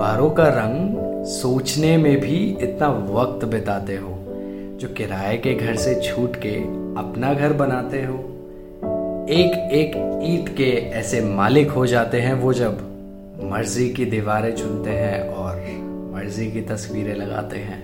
दीवारों का रंग सोचने में भी इतना वक्त बिताते हो, जो किराए के घर से छूट के अपना घर बनाते हो। एक एक ईट के ऐसे मालिक हो जाते हैं वो जब मर्ज़ी की दीवारें चुनते हैं और मर्ज़ी की तस्वीरें लगाते हैं।